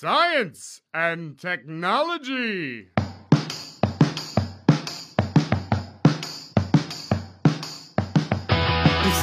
Science and Technology.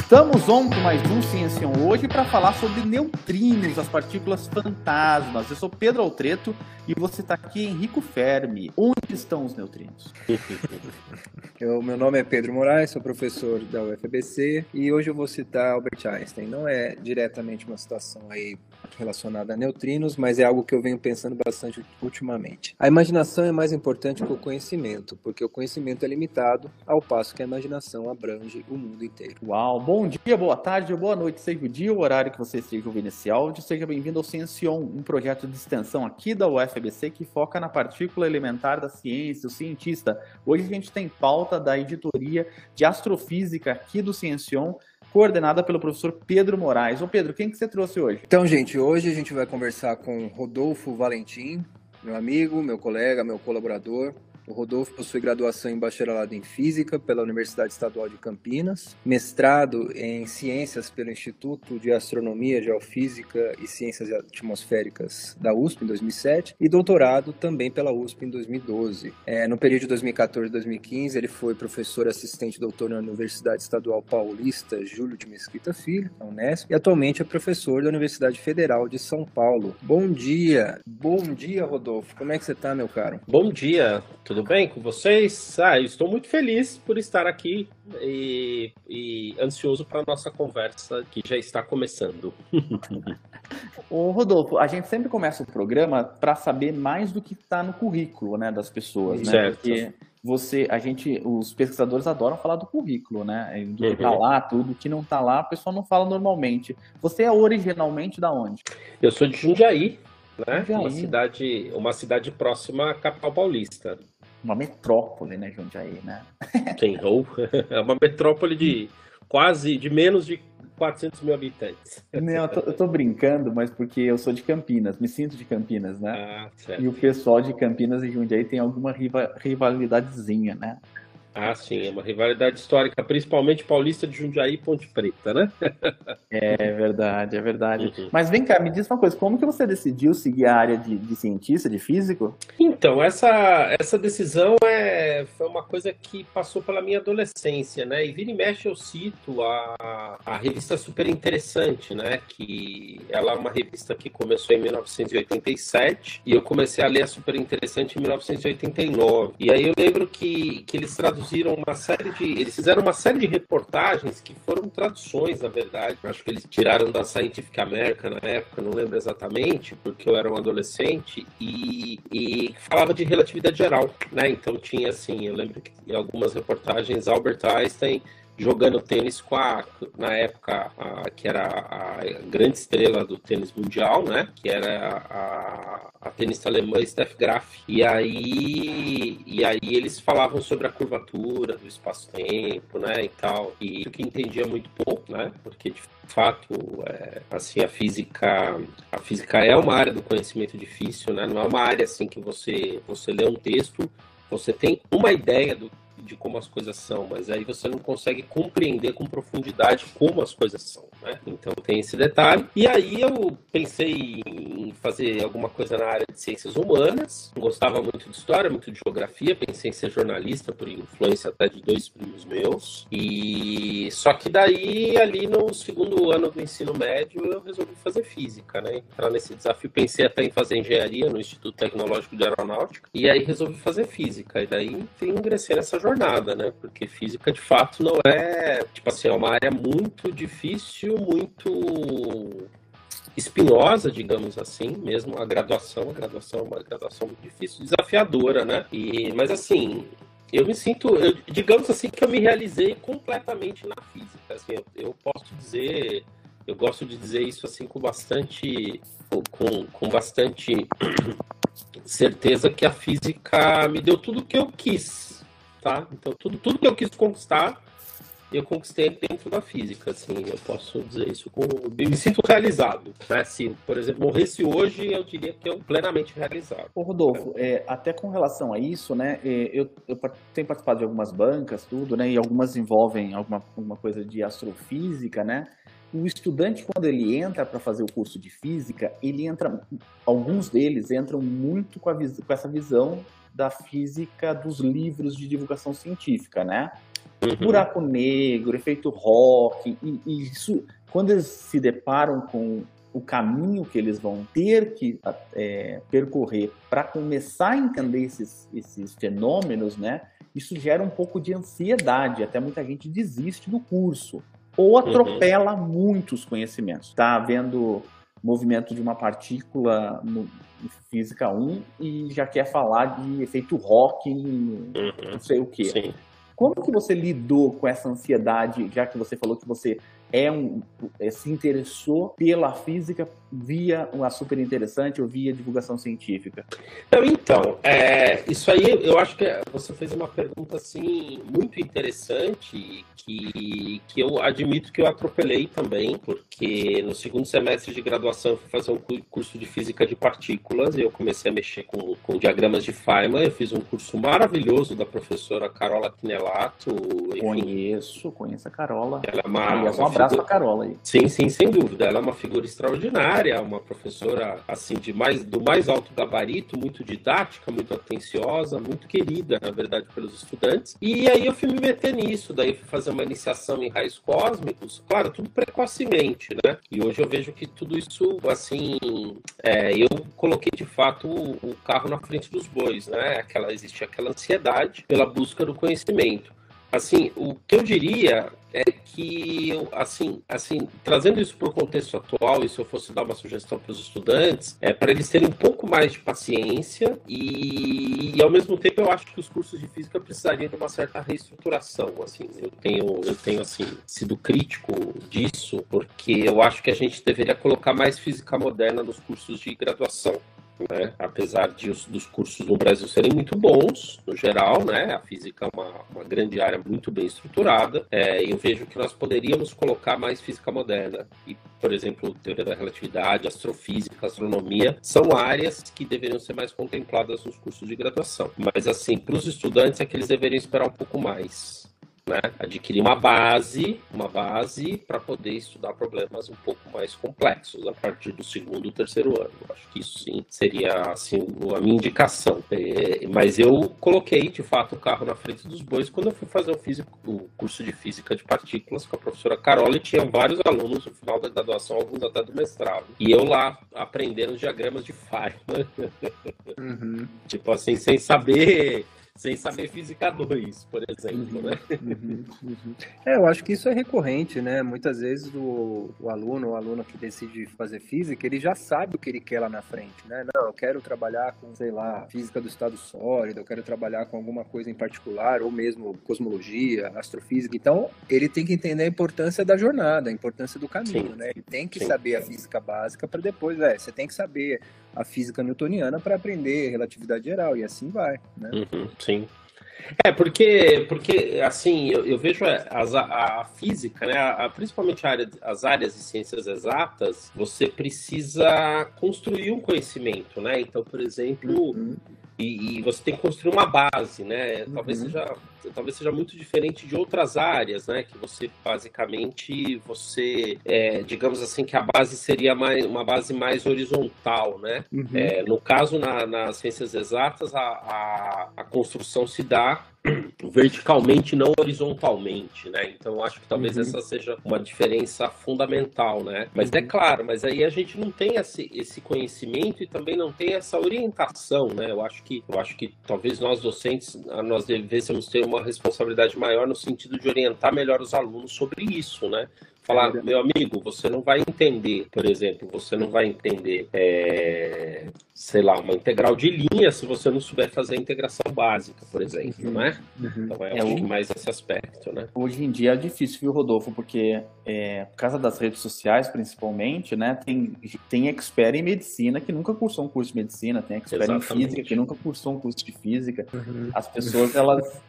Estamos on com mais um Ciencião hoje para falar sobre neutrinos, as partículas fantasmas. Eu sou Pedro Altreto e você está aqui em Rico Fermi. Onde estão os neutrinos? Eu, meu nome é Pedro Moraes, sou professor da UFBC e hoje eu vou citar Albert Einstein. Não é diretamente uma situação aí relacionada a neutrinos, mas é algo que eu venho pensando bastante ultimamente. A imaginação é mais importante que o conhecimento, porque o conhecimento é limitado, ao passo que a imaginação abrange o mundo inteiro. Uau, bom dia, boa tarde, boa noite, seja o dia, o horário que você esteja ouvindo esse áudio. Seja bem-vindo ao Ciencion, um projeto de extensão aqui da UFBC que foca na partícula elementar da ciência, o cientista. Hoje a gente tem pauta da editoria de astrofísica aqui do Ciencion, coordenada pelo professor Pedro Moraes. Ô Pedro, quem que você trouxe hoje? Então, gente, hoje a gente vai conversar com Rodolfo Valentim, meu amigo, meu colega, meu colaborador. O Rodolfo possui graduação em bacharelado em Física pela Universidade Estadual de Campinas, mestrado em Ciências pelo Instituto de Astronomia, Geofísica e Ciências Atmosféricas da USP em 2007 e doutorado também pela USP em 2012. É, no período de 2014 e 2015, ele foi professor assistente doutor na Universidade Estadual Paulista Júlio de Mesquita Filho, na Unesp, e atualmente é professor da Universidade Federal de São Paulo. Bom dia! Bom dia, Rodolfo! Como é que você está, meu caro? Bom dia! Tudo bem com vocês? Ah, eu estou muito feliz por estar aqui e, e ansioso para a nossa conversa que já está começando. Ô Rodolfo, a gente sempre começa o programa para saber mais do que está no currículo, né, das pessoas, né? Certo. Porque você, a gente, os pesquisadores adoram falar do currículo, né? Do que Uhum. tá lá, tudo que não tá lá, a pessoa não fala normalmente. Você é originalmente da onde? Eu sou de Jundiaí, né? Jundiaí. Uma cidade, uma cidade próxima à capital paulista. Uma metrópole, né, Jundiaí, né? Tem ou é uma metrópole de quase de menos de 400 mil habitantes. Não, eu tô, eu tô brincando, mas porque eu sou de Campinas, me sinto de Campinas, né? Ah, certo. E o pessoal de Campinas e Jundiaí tem alguma riva- rivalidadezinha, né? Ah, sim, é uma rivalidade histórica, principalmente paulista de Jundiaí e Ponte Preta, né? É verdade, é verdade. Uhum. Mas vem cá, me diz uma coisa, como que você decidiu seguir a área de, de cientista, de físico? Então, essa, essa decisão é, foi uma coisa que passou pela minha adolescência, né? E vira e mexe eu cito a, a revista Super Interessante, né? Que ela é uma revista que começou em 1987 e eu comecei a ler a Super Interessante em 1989. E aí eu lembro que, que eles traduziram uma série de... Eles fizeram uma série de reportagens que foram traduções, na verdade. Acho que eles tiraram da Scientific American na época, não lembro exatamente, porque eu era um adolescente, e, e falava de relatividade geral, né? Então tinha assim, eu lembro que em algumas reportagens Albert Einstein jogando tênis com a, na época, a- que era a grande estrela do tênis mundial, né? Que era a, a tenista alemã Steph Graf. E aí, e aí eles falavam sobre a curvatura do espaço-tempo, né? E tal. E o que entendia muito pouco, né? Porque de fato, é, assim, a física, a física é uma área do conhecimento difícil, né? Não é uma área assim que você, você lê um texto, você tem uma ideia do de como as coisas são, mas aí você não consegue compreender com profundidade como as coisas são, né? Então tem esse detalhe. E aí eu pensei em fazer alguma coisa na área de ciências humanas. Gostava muito de história, muito de geografia. Pensei em ser jornalista por influência até de dois primos meus. E só que daí ali no segundo ano do ensino médio eu resolvi fazer física, né? Entrar nesse desafio. Pensei até em fazer engenharia no Instituto Tecnológico de Aeronáutica. E aí resolvi fazer física. E daí enfim, ingressei nessa jornada, né? Porque física de fato não é, tipo assim, é uma área muito difícil, muito espinhosa, digamos assim, mesmo a graduação, a graduação é uma graduação muito difícil, desafiadora, né? E, mas assim, eu me sinto, eu- digamos assim, que eu me realizei completamente na física. Assim, eu, eu posso dizer, eu gosto de dizer isso assim com bastante, com, com bastante certeza que a física me deu tudo que eu quis, tá? Então tudo, tudo que eu quis conquistar eu conquistei dentro da física, assim, eu posso dizer isso com. Eu me sinto realizado. Né? Se, por exemplo, morresse hoje, eu diria que eu plenamente realizado. Ô Rodolfo, é, até com relação a isso, né, é, eu, eu tenho participado de algumas bancas, tudo, né, e algumas envolvem alguma, alguma coisa de astrofísica, né, o estudante, quando ele entra para fazer o curso de física, ele entra, alguns deles entram muito com, com, essa visão da física dos livros de divulgação científica, né? Uhum. Buraco negro, efeito Hawking, e, e isso, quando eles se deparam com o caminho que eles vão ter que é, percorrer para começar a entender esses, esses fenômenos, né? Isso gera um pouco de ansiedade, até muita gente desiste do curso ou uhum. atropela uhum. muitos conhecimentos. Está havendo movimento de uma partícula no, física 1 e já quer falar de efeito Hawking, uhum. não sei o que. Como que você lidou com essa ansiedade, já que você falou que você é um, é, se interessou pela física via uma super interessante ou via divulgação científica? Então, é, isso aí eu acho que você fez uma pergunta assim muito interessante que, que eu admito que eu atropelei também, porque no segundo semestre de graduação eu fui fazer um curso de física de partículas e eu comecei a mexer com, com diagramas de Feynman. Eu fiz um curso maravilhoso da professora Carola Quinelato. Enfim. Conheço, conheço a Carola. Ela é uma, Aliás, um abraço figura... pra Carola aí. Sim, sim, sem dúvida. Ela é uma figura extraordinária, uma professora assim de mais do mais alto gabarito, muito didática, muito atenciosa, muito querida, na verdade, pelos estudantes. E aí eu fui me meter nisso, daí fui fazer uma iniciação em raios cósmicos, claro, tudo precocemente, né? E hoje eu vejo que tudo isso, assim, é, eu coloquei de fato o, o, carro na frente dos bois, né? Aquela, existe aquela ansiedade pela busca do conhecimento. Assim, o que eu diria é que assim, assim, trazendo isso para o contexto atual, e se eu fosse dar uma sugestão para os estudantes, é para eles terem um pouco mais de paciência e, e, ao mesmo tempo eu acho que os cursos de física precisariam de uma certa reestruturação, assim, eu tenho, eu tenho assim sido crítico disso porque eu acho que a gente deveria colocar mais física moderna nos cursos de graduação. Né? Apesar de os, dos cursos no Brasil serem muito bons, no geral, né? A física é uma, uma grande área muito bem estruturada. É, eu vejo que nós poderíamos colocar mais física moderna. E, por exemplo, teoria da relatividade, astrofísica, astronomia, são áreas que deveriam ser mais contempladas nos cursos de graduação. Mas, assim, para os estudantes é que eles deveriam esperar um pouco mais né? Adquirir uma base, uma base para poder estudar problemas um pouco mais complexos a partir do segundo, terceiro ano. Eu acho que isso sim seria assim a minha indicação. É, mas eu coloquei de fato o carro na frente dos bois quando eu fui fazer o, físico, o curso de física de partículas com a professora Carola e tinha vários alunos no final da graduação, alguns até do mestrado. E eu lá aprendendo os diagramas de Feynman. Uhum. tipo assim, sem saber sem saber física 2, por exemplo, né? Uhum, uhum. É, eu acho que isso é recorrente, né? Muitas vezes o, o aluno ou aluna que decide fazer física, ele já sabe o que ele quer lá na frente, né? Não, eu quero trabalhar com, sei lá, física do estado sólido, eu quero trabalhar com alguma coisa em particular, ou mesmo cosmologia, astrofísica. Então, ele tem que entender a importância da jornada, a importância do caminho, Sim. né? Ele tem que Sim. saber a física básica para depois, é, você tem que saber a física newtoniana para aprender relatividade geral, e assim vai, né? Uhum. Sim. É, porque, porque assim, eu, eu vejo as, a, a, física, né, a, principalmente a área, as áreas de ciências exatas, você precisa construir um conhecimento, né? Então, por exemplo, uhum. E, e, você tem que construir uma base, né? Talvez uhum. seja talvez seja muito diferente de outras áreas, né? Que você basicamente você, é, digamos assim, que a base seria mais, uma base mais horizontal, né? Uhum. É, no caso, na, nas ciências exatas, a, a, a construção se dá verticalmente, não horizontalmente, né? Então acho que talvez uhum. essa seja uma diferença fundamental, né? Mas é claro, mas aí a gente não tem esse, esse conhecimento e também não tem essa orientação, né? Eu acho que eu acho que talvez nós docentes nós devêssemos ter uma responsabilidade maior no sentido de orientar melhor os alunos sobre isso, né? Falar, meu amigo, você não vai entender, por exemplo, você não vai entender, é, sei lá, uma integral de linha se você não souber fazer a integração básica, por exemplo, uhum. né? Uhum. Então é, é que mais esse aspecto, né? Hoje em dia é difícil, viu, Rodolfo? Porque é, por causa das redes sociais, principalmente, né? Tem, tem expert em medicina que nunca cursou um curso de medicina, tem expert Exatamente. em física que nunca cursou um curso de física. Uhum. As pessoas, elas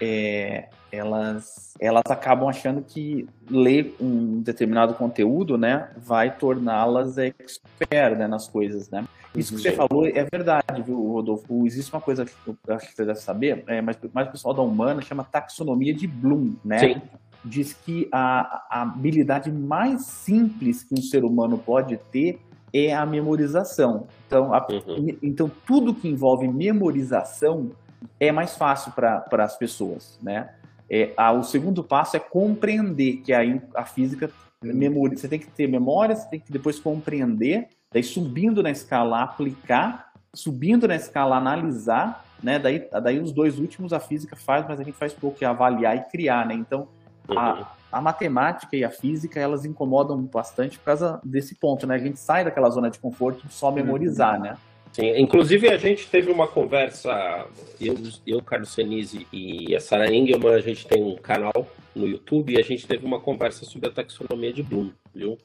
é, elas, elas acabam achando que ler um determinado conteúdo, né, vai torná-las expert né, nas coisas, né. Isso que você falou é verdade, viu, Rodolfo? Existe uma coisa que eu acho que você deve saber, é, mas, mas o pessoal da Humana chama taxonomia de Bloom, né? Sim. diz que a, a habilidade mais simples que um ser humano pode ter é a memorização. Então, a, Uhum. então tudo que envolve memorização é mais fácil para as pessoas, né? É, a, o segundo passo é compreender, que aí a física memori, você tem que ter memória, você tem que depois compreender, daí subindo na escala aplicar, subindo na escala analisar, né? Daí, daí os dois últimos a física faz, mas a gente faz pouco, que é avaliar e criar, né? Então Uhum. a, a matemática e a física elas incomodam bastante por causa desse ponto, né? A gente sai daquela zona de conforto de só memorizar, né? Sim, inclusive a gente teve uma conversa, eu, eu Carlos Senise e a Sarah Engelman, a gente tem um canal no YouTube e a gente teve uma conversa sobre a taxonomia de Bloom,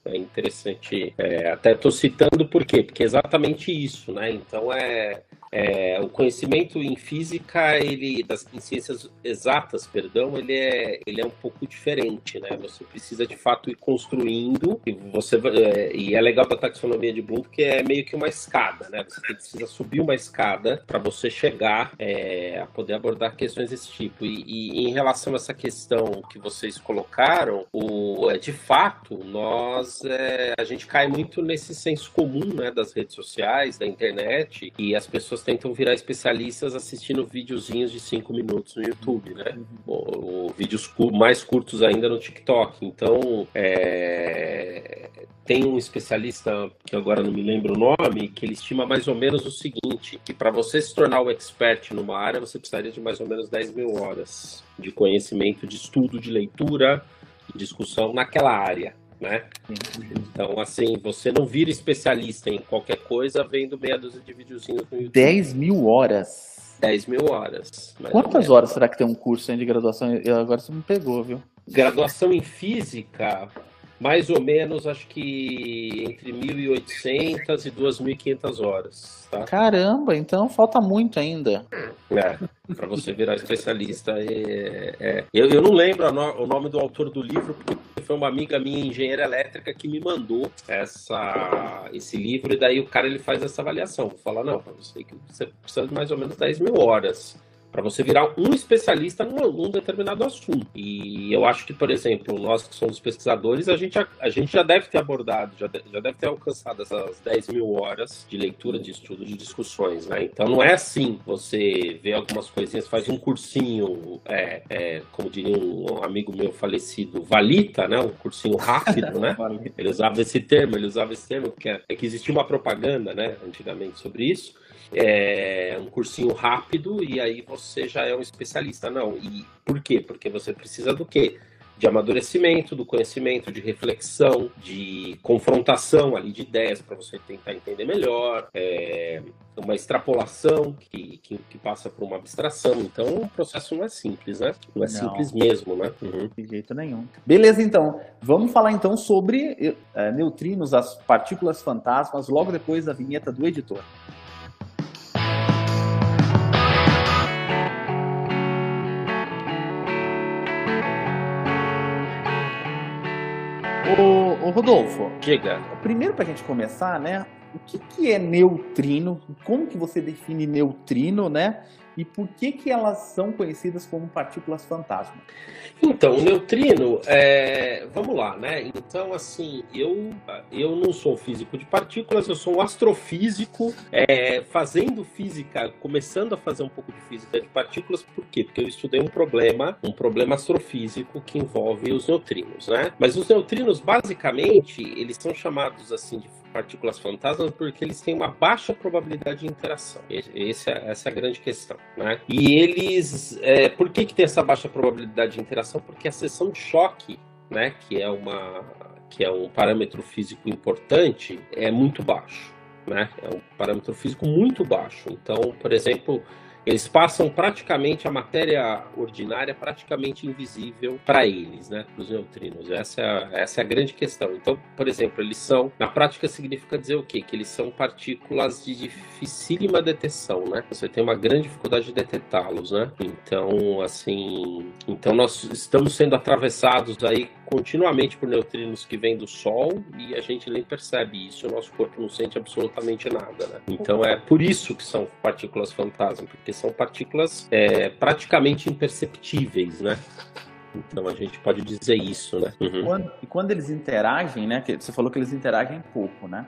É interessante, é, até estou citando por quê? Porque é exatamente isso, né? Então é, é, o conhecimento em física, ele, das, em ciências exatas, perdão, ele é, ele é um pouco diferente, né? Você precisa de fato ir construindo e você é, e é legal da taxonomia de Bloom porque é meio que uma escada, né? Você precisa subir uma escada para você chegar é, a poder abordar questões desse tipo. E, e, em relação a essa questão que vocês colocaram, o, é, de fato, nós é, a gente cai muito nesse senso comum, né, das redes sociais, da internet, e as pessoas tentam virar especialistas assistindo videozinhos de cinco minutos no YouTube, né? Ou, ou vídeos mais curtos ainda no TikTok. Então, é, tem um especialista que agora não me lembro o nome, que ele estima mais ou menos o seguinte: que para você se tornar o expert numa área, você precisaria de mais ou menos 10 mil horas de conhecimento, de estudo, de leitura, de discussão naquela área. Né? Então, assim, você não vira especialista em qualquer coisa vendo meia dúzia de videozinhos no YouTube. 10 mil horas. 10 mil horas. Quantas horas será que tem um curso aí de graduação? Eu- Agora você me pegou, viu? Graduação em física, mais ou menos, acho que entre 1.800 e 2.500 horas, tá? Caramba, então falta muito ainda. É, para você virar especialista. É, é. Eu, eu não lembro no- o nome do autor do livro, porque foi uma amiga minha, engenheira elétrica, que me mandou essa, esse livro, e daí o cara ele faz essa avaliação. Vou falar, não, para você que você precisa de mais ou menos 10 mil horas. Para você virar um especialista num, num determinado assunto. E eu acho que, por exemplo, nós que somos pesquisadores, a gente, já- a gente já deve ter abordado, já, de- já deve ter alcançado essas 10 mil horas de leitura, de estudo, de discussões. Né? Então não é assim, você vê algumas coisinhas, faz um cursinho, é, é, como diria um amigo meu falecido, valita, né? um cursinho rápido, né? Ele usava esse termo, ele usava esse termo, porque é, é que existia uma propaganda, né, antigamente sobre isso. É um cursinho rápido e aí você já é um especialista. Não, e por quê? Porque você precisa do quê? De amadurecimento, do conhecimento, de reflexão, de confrontação ali de ideias para você tentar entender melhor, é, uma extrapolação que, que, que passa por uma abstração. Então o processo não é simples, né? Não é Não. simples mesmo, né? Uhum. De jeito nenhum. Beleza, então. Vamos falar então sobre eh, neutrinos, as partículas fantasmas, logo depois da vinheta do editor. Ô, ô, Rodolfo, Chega. primeiro para a gente começar, né? O que, que é neutrino? Como que você define neutrino, né? E por que que elas são conhecidas como partículas fantasma? Então, o neutrino, é, vamos lá, né? Então, assim, eu, eu não sou físico de partículas, eu sou um astrofísico, é, fazendo física, começando a fazer um pouco de física de partículas, por quê? Porque eu estudei um problema, um problema astrofísico que envolve os neutrinos, né? Mas os neutrinos, basicamente, eles são chamados assim de partículas fantasmas porque eles têm uma baixa probabilidade de interação. Esse é, essa é a grande questão, né? E eles, é, por que que tem essa baixa probabilidade de interação? Porque a seção de choque, né, que é uma que é um parâmetro físico importante, é muito baixo, né? É um parâmetro físico muito baixo. Então, por exemplo, eles passam praticamente a matéria ordinária praticamente invisível para eles, né, para os neutrinos. Essa é, a, essa é a grande questão. Então, por exemplo, eles são, na prática significa dizer o quê? Que eles são partículas de dificílima detecção, né? Você tem uma grande dificuldade de detectá-los, né? Então, assim, então nós estamos sendo atravessados aí continuamente por neutrinos que vêm do Sol e a gente nem percebe isso, o nosso corpo não sente absolutamente nada, né? Então é por isso que são partículas fantasma, porque são partículas é, praticamente imperceptíveis, né? Então a gente pode dizer isso, né? Uhum. Quando, e quando eles interagem, né? Que você falou que eles interagem pouco, né?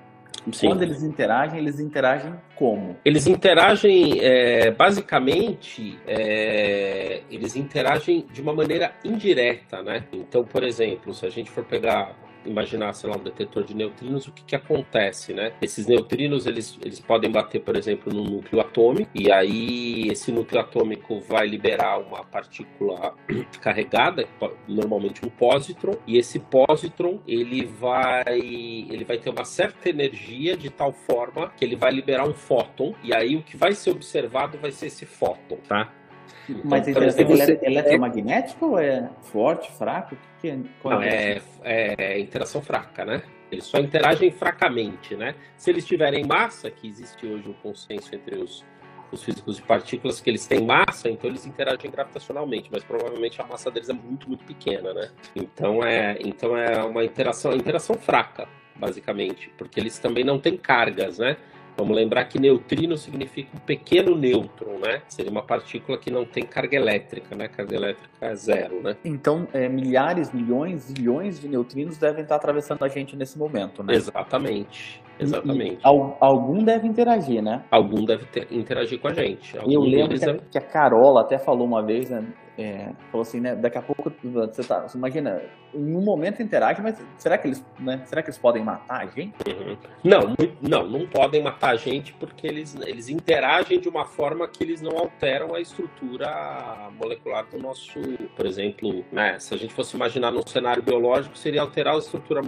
Sim. quando eles interagem, eles interagem como? Eles interagem, é, basicamente, é, eles interagem de uma maneira indireta, né? Então, por exemplo, se a gente for pegar imaginar, sei lá, um detetor de neutrinos, o que, que acontece, né? Esses neutrinos, eles, eles podem bater, por exemplo, no núcleo atômico, e aí esse núcleo atômico vai liberar uma partícula carregada, normalmente um positron, e esse positron, ele vai, ele vai ter uma certa energia de tal forma que ele vai liberar um fóton, e aí o que vai ser observado vai ser esse fóton, tá? Mas então, é você... eletromagnético ou é forte, fraco? Que é? Não, é, é, é, interação fraca, né? Eles só interagem fracamente, né? Se eles tiverem massa, que existe hoje um consenso entre os, os físicos de partículas que eles têm massa, então eles interagem gravitacionalmente, mas provavelmente a massa deles é muito, muito pequena, né? Então é, então é uma interação, interação fraca, basicamente, porque eles também não têm cargas, né? Vamos lembrar que neutrino significa um pequeno nêutron, né? Seria uma partícula que não tem carga elétrica, né? Carga elétrica é zero, né? Então, é, milhares, milhões, bilhões de neutrinos devem estar atravessando a gente nesse momento, né? Exatamente. Exatamente. E, e, algum deve interagir, né? Algum deve ter, interagir com a gente. Algum eu lembro que a, que a, Carola até falou uma vez, né? É, falou assim, né? Daqui a pouco você tá. Você imagina, em um momento interage, mas será que eles, né, será que eles podem matar a gente? Uhum. Não, não, não podem matar a gente porque eles, eles interagem de uma forma que eles não alteram a estrutura molecular do nosso, por exemplo, né? Se a gente fosse imaginar num cenário biológico, seria alterar a estrutura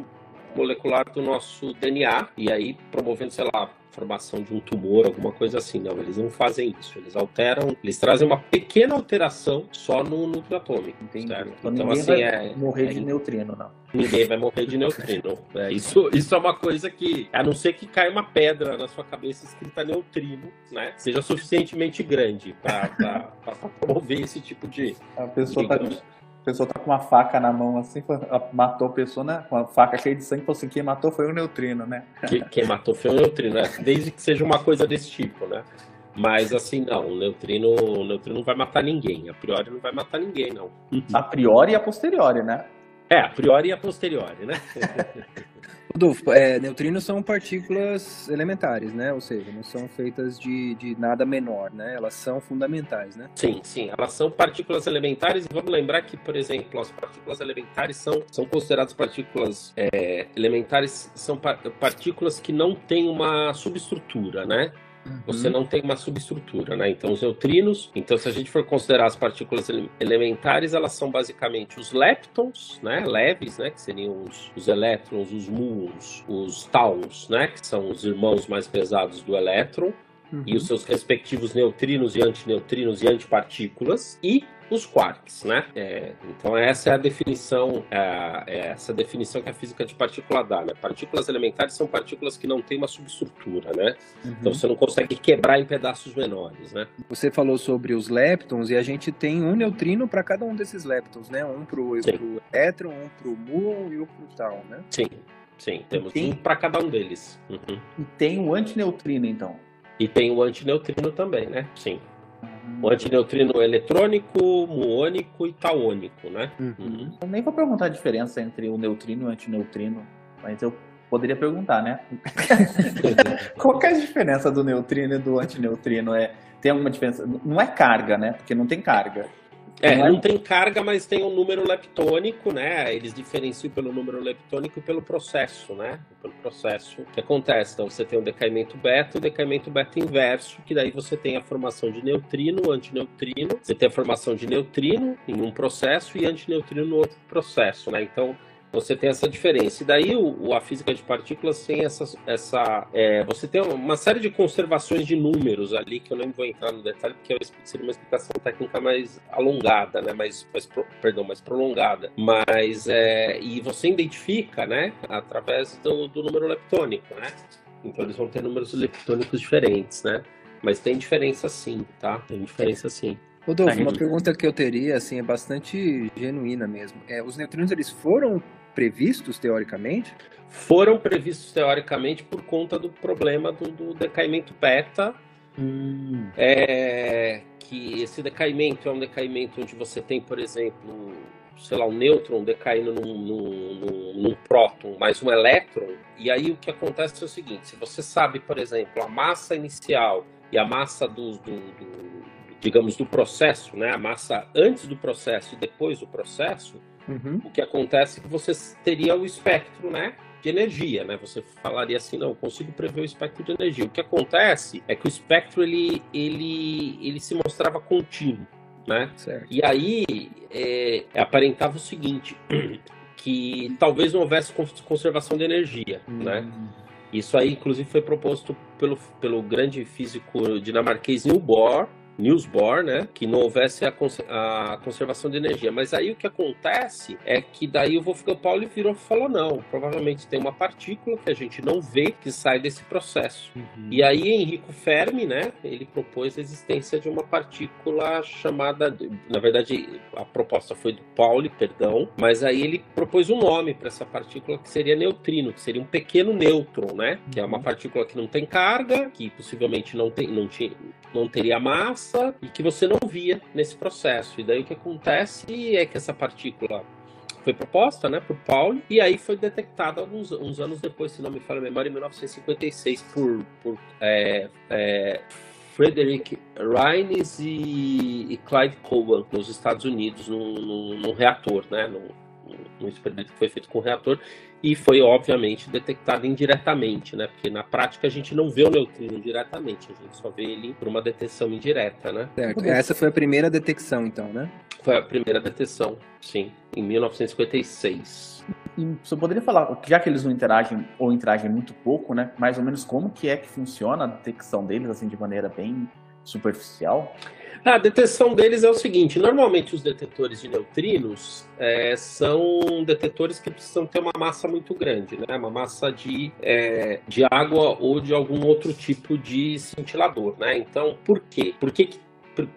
molecular do nosso DNA e aí promovendo, sei lá, formação de um tumor, alguma coisa assim. Não, eles não fazem isso. Eles alteram, eles trazem uma pequena alteração só no núcleo atômico. Entendi. Certo? Então, então assim, vai é, morrer é, de neutrino, não. Ninguém vai morrer de neutrino. É, isso, isso é uma coisa que, a não ser que caia uma pedra na sua cabeça escrita neutrino, né? Seja suficientemente grande para promover esse tipo de. A pessoa de, tá a pessoa tá com uma faca na mão assim, matou a pessoa né? com a faca cheia de sangue, falou assim, quem matou foi o neutrino, né? Que, quem matou foi o neutrino, né? Desde que seja uma coisa desse tipo, né? Mas assim, não, o neutrino, o neutrino não vai matar ninguém. A priori não vai matar ninguém, não. A priori e a posteriori, né? É, a priori e a posteriori, né? Rodolfo, é, neutrinos são partículas elementares, né? Ou seja, não são feitas de, de nada menor, né? Elas são fundamentais, né? Sim, sim. Elas são partículas elementares e vamos lembrar que, por exemplo, as partículas elementares são, são consideradas partículas é, elementares, são partículas que não têm uma subestrutura, né? Você uhum. não tem uma subestrutura, né? Então, os neutrinos, então se a gente for considerar as partículas elementares, elas são basicamente os leptons, né? Leves, né? Que seriam os, os elétrons, os muons, os tauns, né? Que são os irmãos mais pesados do elétron. Uhum. E os seus respectivos neutrinos e antineutrinos e antipartículas. E os quarks, né? É, então essa é a definição, é, é essa definição que a física de partícula dá, né? Partículas elementares são partículas que não têm uma subestrutura, né? Uhum. Então você não consegue quebrar em pedaços menores, né? Você falou sobre os leptons e a gente tem um neutrino para cada um desses leptons, né? Um para o elétron, um para o muon e um para o tau, né? Sim, sim. Temos tem... um para cada um deles. Uhum. E tem o antineutrino, então? E tem o antineutrino também, né? Sim. O antineutrino eletrônico, muônico e taônico, né? Uhum. Uhum. Eu nem vou perguntar a diferença entre o neutrino e o antineutrino, mas eu poderia perguntar, né? Qual é a diferença do neutrino e do antineutrino? É, tem alguma diferença? Não é carga, né? Porque não tem carga. É, não tem carga, mas tem um número leptônico, né? Eles diferenciam pelo número leptônico e pelo processo, né? Pelo processo que acontece. Então você tem o decaimento beta, o decaimento beta inverso, que daí você tem a formação de neutrino, antineutrino, você tem a formação de neutrino em um processo e antineutrino no outro processo, né? Então você tem essa diferença. E daí o, a física de partículas tem essa. essa é, você tem uma série de conservações de números ali, que eu nem vou entrar no detalhe, porque seria uma explicação técnica mais alongada, né? mais, mais perdão, mais prolongada. Mas é, e você identifica, né, através do, do número leptônico, né? Então eles vão ter números leptônicos diferentes, né? Mas tem diferença sim, tá? Tem diferença sim. Rodolfo, uma pergunta que eu teria, assim, é bastante genuína mesmo. É, os neutrinos, eles foram previstos teoricamente? Foram previstos teoricamente por conta do problema do, do decaimento beta. Hum. É, que esse decaimento é um decaimento onde você tem, por exemplo, sei lá, um nêutron decaindo num, num, num, num próton mais um elétron, e aí o que acontece é o seguinte: se você sabe, por exemplo, a massa inicial e a massa do, do, do digamos, do processo, né? A massa antes do processo e depois do processo, uhum. o que acontece é que você teria o espectro, né? de energia, né? Você falaria assim, não, eu consigo prever o espectro de energia. O que acontece é que o espectro ele, ele, ele se mostrava contínuo, né? Certo. E aí é, aparentava o seguinte, que talvez não houvesse conservação de energia, hum. né? Isso aí, inclusive, foi proposto pelo, pelo grande físico dinamarquês Niels Bohr, Niels Bohr, né, que não houvesse a, cons a, conservação de energia. Mas aí o que acontece é que daí o Wolfgang Pauli virou e falou não, provavelmente tem uma partícula que a gente não vê que sai desse processo. Uhum. E aí Enrico Fermi, né, ele propôs a existência de uma partícula chamada, na verdade a proposta foi do Pauli, perdão, mas aí ele propôs um nome para essa partícula que seria neutrino, que seria um pequeno nêutron, né, que é uma uhum. partícula que não tem carga, que possivelmente não tem, não tinha, não teria massa e que você não via nesse processo. E daí o que acontece é que essa partícula foi proposta né, por Pauli e aí foi detectada alguns uns anos depois, se não me falha a memória, em 1956, por, por é, é, Frederick Reines e, e, Clyde Cowan nos Estados Unidos, num, num, reator, né, num, num experimento que foi feito com reator e foi obviamente detectado indiretamente, né? Porque na prática a gente não vê o neutrino diretamente, a gente só vê ele por uma detecção indireta, né? Certo. Essa foi a primeira detecção, então, né? Foi a primeira detecção, sim, em 1956. E você poderia falar, já que eles não interagem ou interagem muito pouco, né? Mais ou menos como que é que funciona a detecção deles, assim, de maneira bem superficial? A detecção deles é o seguinte: normalmente os detetores de neutrinos é, são detetores que precisam ter uma massa muito grande, né? Uma massa de, é, de água ou de algum outro tipo de cintilador, né? Então, por quê? Por que, que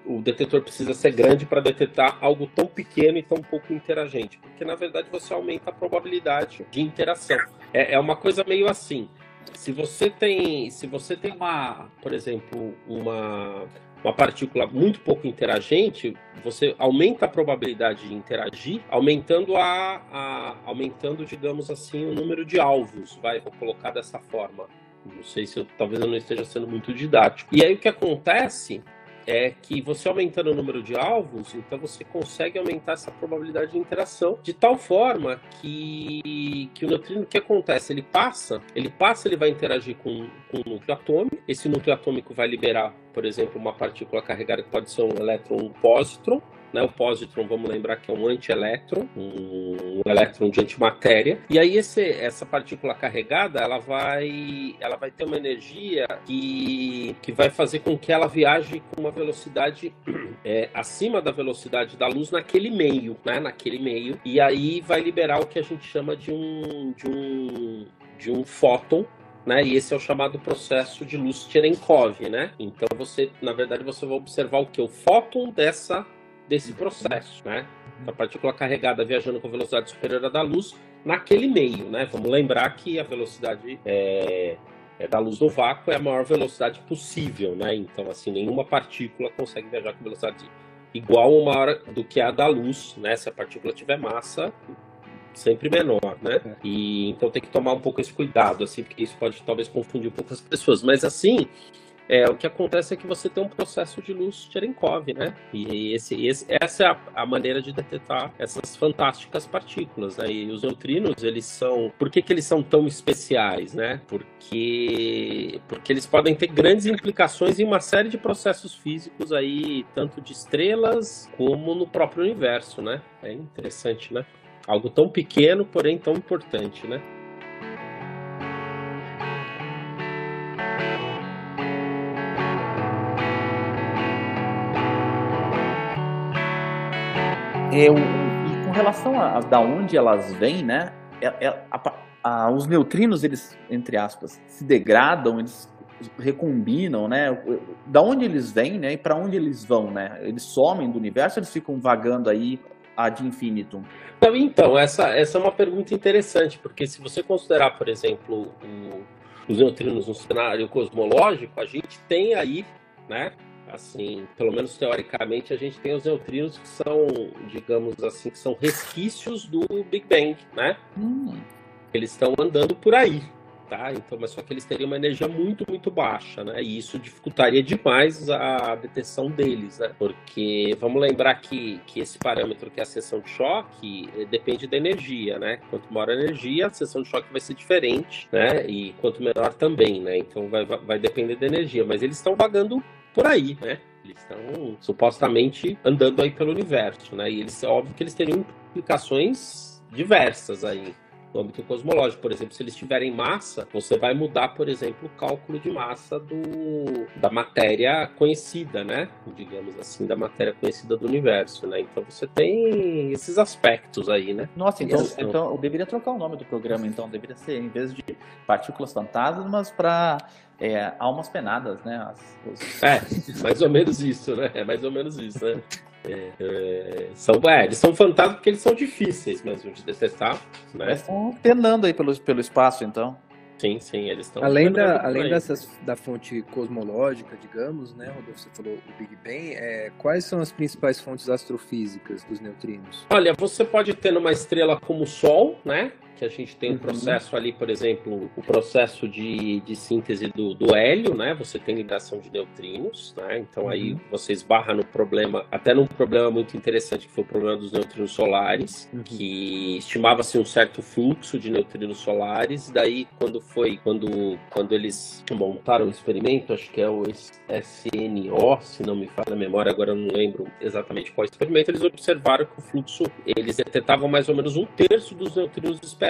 o detetor precisa ser grande para detectar algo tão pequeno e tão pouco interagente? Porque na verdade você aumenta a probabilidade de interação. É, é uma coisa meio assim. Se você tem, se você tem uma, por exemplo, uma uma partícula muito pouco interagente, você aumenta a probabilidade de interagir, aumentando a, a aumentando, digamos assim, o número de alvos. Vai, vou colocar dessa forma. Não sei se eu, talvez eu não esteja sendo muito didático. E aí o que acontece é que você aumentando o número de alvos, então você consegue aumentar essa probabilidade de interação de tal forma que, que o neutrino, o que acontece? Ele passa, ele passa, ele vai interagir com, com o núcleo atômico, esse núcleo atômico vai liberar, por exemplo, uma partícula carregada que pode ser um elétron um pósitron, né? O pósitron, vamos lembrar que é um antielétron, um, um elétron de antimatéria. E aí esse, essa partícula carregada, ela vai, ela vai ter uma energia que, que vai fazer com que ela viaje com uma velocidade é, acima da velocidade da luz naquele meio, né? Naquele meio. E aí vai liberar o que a gente chama de um de um de um fóton, né? E esse é o chamado processo de luz Cherenkov, né? Então você, na verdade, você vai observar o que o fóton dessa desse processo, né? A partícula carregada viajando com velocidade superior à da luz naquele meio, né? Vamos lembrar que a velocidade é, é da luz no vácuo é a maior velocidade possível, né? Então, assim, nenhuma partícula consegue viajar com velocidade igual ou maior do que a da luz, né? Se a partícula tiver massa, sempre menor, né? E então tem que tomar um pouco esse cuidado, assim, porque isso pode talvez confundir um pouco as pessoas. Mas assim, é, o que acontece é que você tem um processo de luz Cherenkov, né? E esse, esse, essa é a, a, maneira de detectar essas fantásticas partículas. Né? E os neutrinos, eles são. Por que, que eles são tão especiais, né? Porque, porque eles podem ter grandes implicações em uma série de processos físicos aí, tanto de estrelas como no próprio universo, né? É interessante, né? Algo tão pequeno, porém tão importante, né? É, o, e com relação a, a, da onde elas vêm, né? É, é, a, a, os neutrinos, eles, entre aspas, se degradam, eles recombinam, né? Da onde eles vêm, né? E para onde eles vão, né? Eles somem do universo, eles ficam vagando aí ad infinitum. Então, essa, essa é uma pergunta interessante, porque se você considerar, por exemplo, o, os neutrinos no cenário cosmológico, a gente tem aí, né? Assim, pelo menos teoricamente, a gente tem os neutrinos que são, digamos assim, que são resquícios do Big Bang, né? Hum. Eles estão andando por aí, tá? Então, mas só que eles teriam uma energia muito, muito baixa, né? E isso dificultaria demais a detecção deles, né? Porque vamos lembrar que, que esse parâmetro que é a seção de choque eh, depende da energia, né? Quanto maior a energia, a seção de choque vai ser diferente, né? E quanto menor também, né? Então vai, vai depender da energia, mas eles estão vagando por aí, né? Eles estão supostamente andando aí pelo universo, né? E eles, é óbvio que eles teriam implicações diversas aí no âmbito cosmológico. Por exemplo, se eles tiverem massa, você vai mudar, por exemplo, o cálculo de massa do, da matéria conhecida, né? Digamos assim, da matéria conhecida do universo, né? Então você tem esses aspectos aí, né? Nossa, então, então eu deveria trocar o nome do programa, então deveria ser, em vez de partículas fantasmas, para é, almas penadas, né? As- os- É, mais ou menos isso, né? É mais ou menos isso, né? É, é, são, é, eles são fantásticos porque eles são difíceis mesmo de detectar, né? Eles estão penando aí pelo, pelo espaço, então. Sim, sim, eles estão. Além, da, além dessas, da fonte cosmológica, digamos, né, Rodolfo, você falou o Big Bang, é, quais são as principais fontes astrofísicas dos neutrinos? Olha, você pode ter numa estrela como o Sol, né? Que a gente tem um Uhum. processo ali, por exemplo, o processo de, de síntese do, do hélio, né? Você tem ligação de neutrinos, né? Então aí Uhum. você esbarra no problema, até num problema muito interessante, que foi o problema dos neutrinos solares, Uhum. que estimava-se um certo fluxo de neutrinos solares, daí quando foi, quando, quando eles montaram o experimento, acho que é o SNO, se não me falha a memória, agora eu não lembro exatamente qual experimento, eles observaram que o fluxo, eles detectavam mais ou menos um terço dos neutrinos esperados.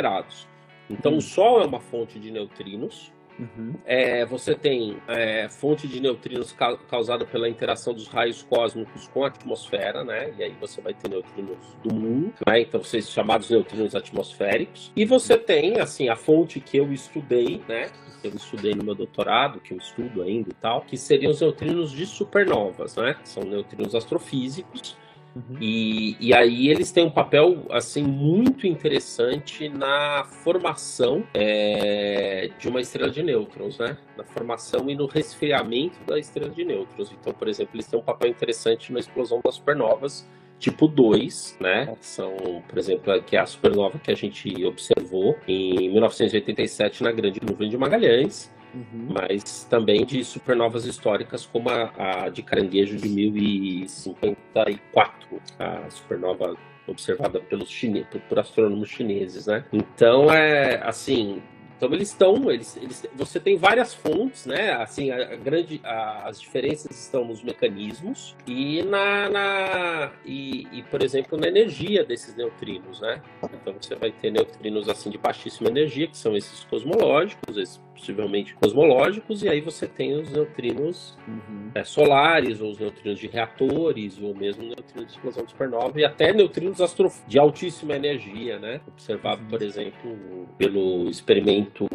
Então Hum. o Sol é uma fonte de neutrinos, Uhum. é, você tem é, fonte de neutrinos ca- causada pela interação dos raios cósmicos com a atmosfera, né? E aí você vai ter neutrinos do mundo, né? Então vocês chamados neutrinos atmosféricos. E você tem, assim, a fonte que eu estudei, né? Que eu estudei no meu doutorado, que eu estudo ainda e tal, que seriam os neutrinos de supernovas, né? São neutrinos astrofísicos. Uhum. E, e aí eles têm um papel assim muito interessante na formação é, de uma estrela de nêutrons, né? Na formação e no resfriamento da estrela de nêutrons. Então, por exemplo, eles têm um papel interessante na explosão das supernovas tipo 2, né? São, por exemplo, que é a supernova que a gente observou em 1987 na Grande Nuvem de Magalhães Uhum. mas também de supernovas históricas como a, a de Caranguejo de 1054, a supernova observada pelos chineses, por astrônomos chineses, né? Então é assim, então eles estão, eles, eles, você tem várias fontes, né? Assim, a, a grande, a- as diferenças estão nos mecanismos e na, na e, e, por exemplo na energia desses neutrinos, né? Então você vai ter neutrinos assim de baixíssima energia, que são esses cosmológicos, esses possivelmente cosmológicos, e aí você tem os neutrinos Uhum. é, solares, ou os neutrinos de reatores, ou mesmo neutrinos de explosão de supernova, e até neutrinos astrof... de altíssima energia, né? Observado, por exemplo, pelo experimento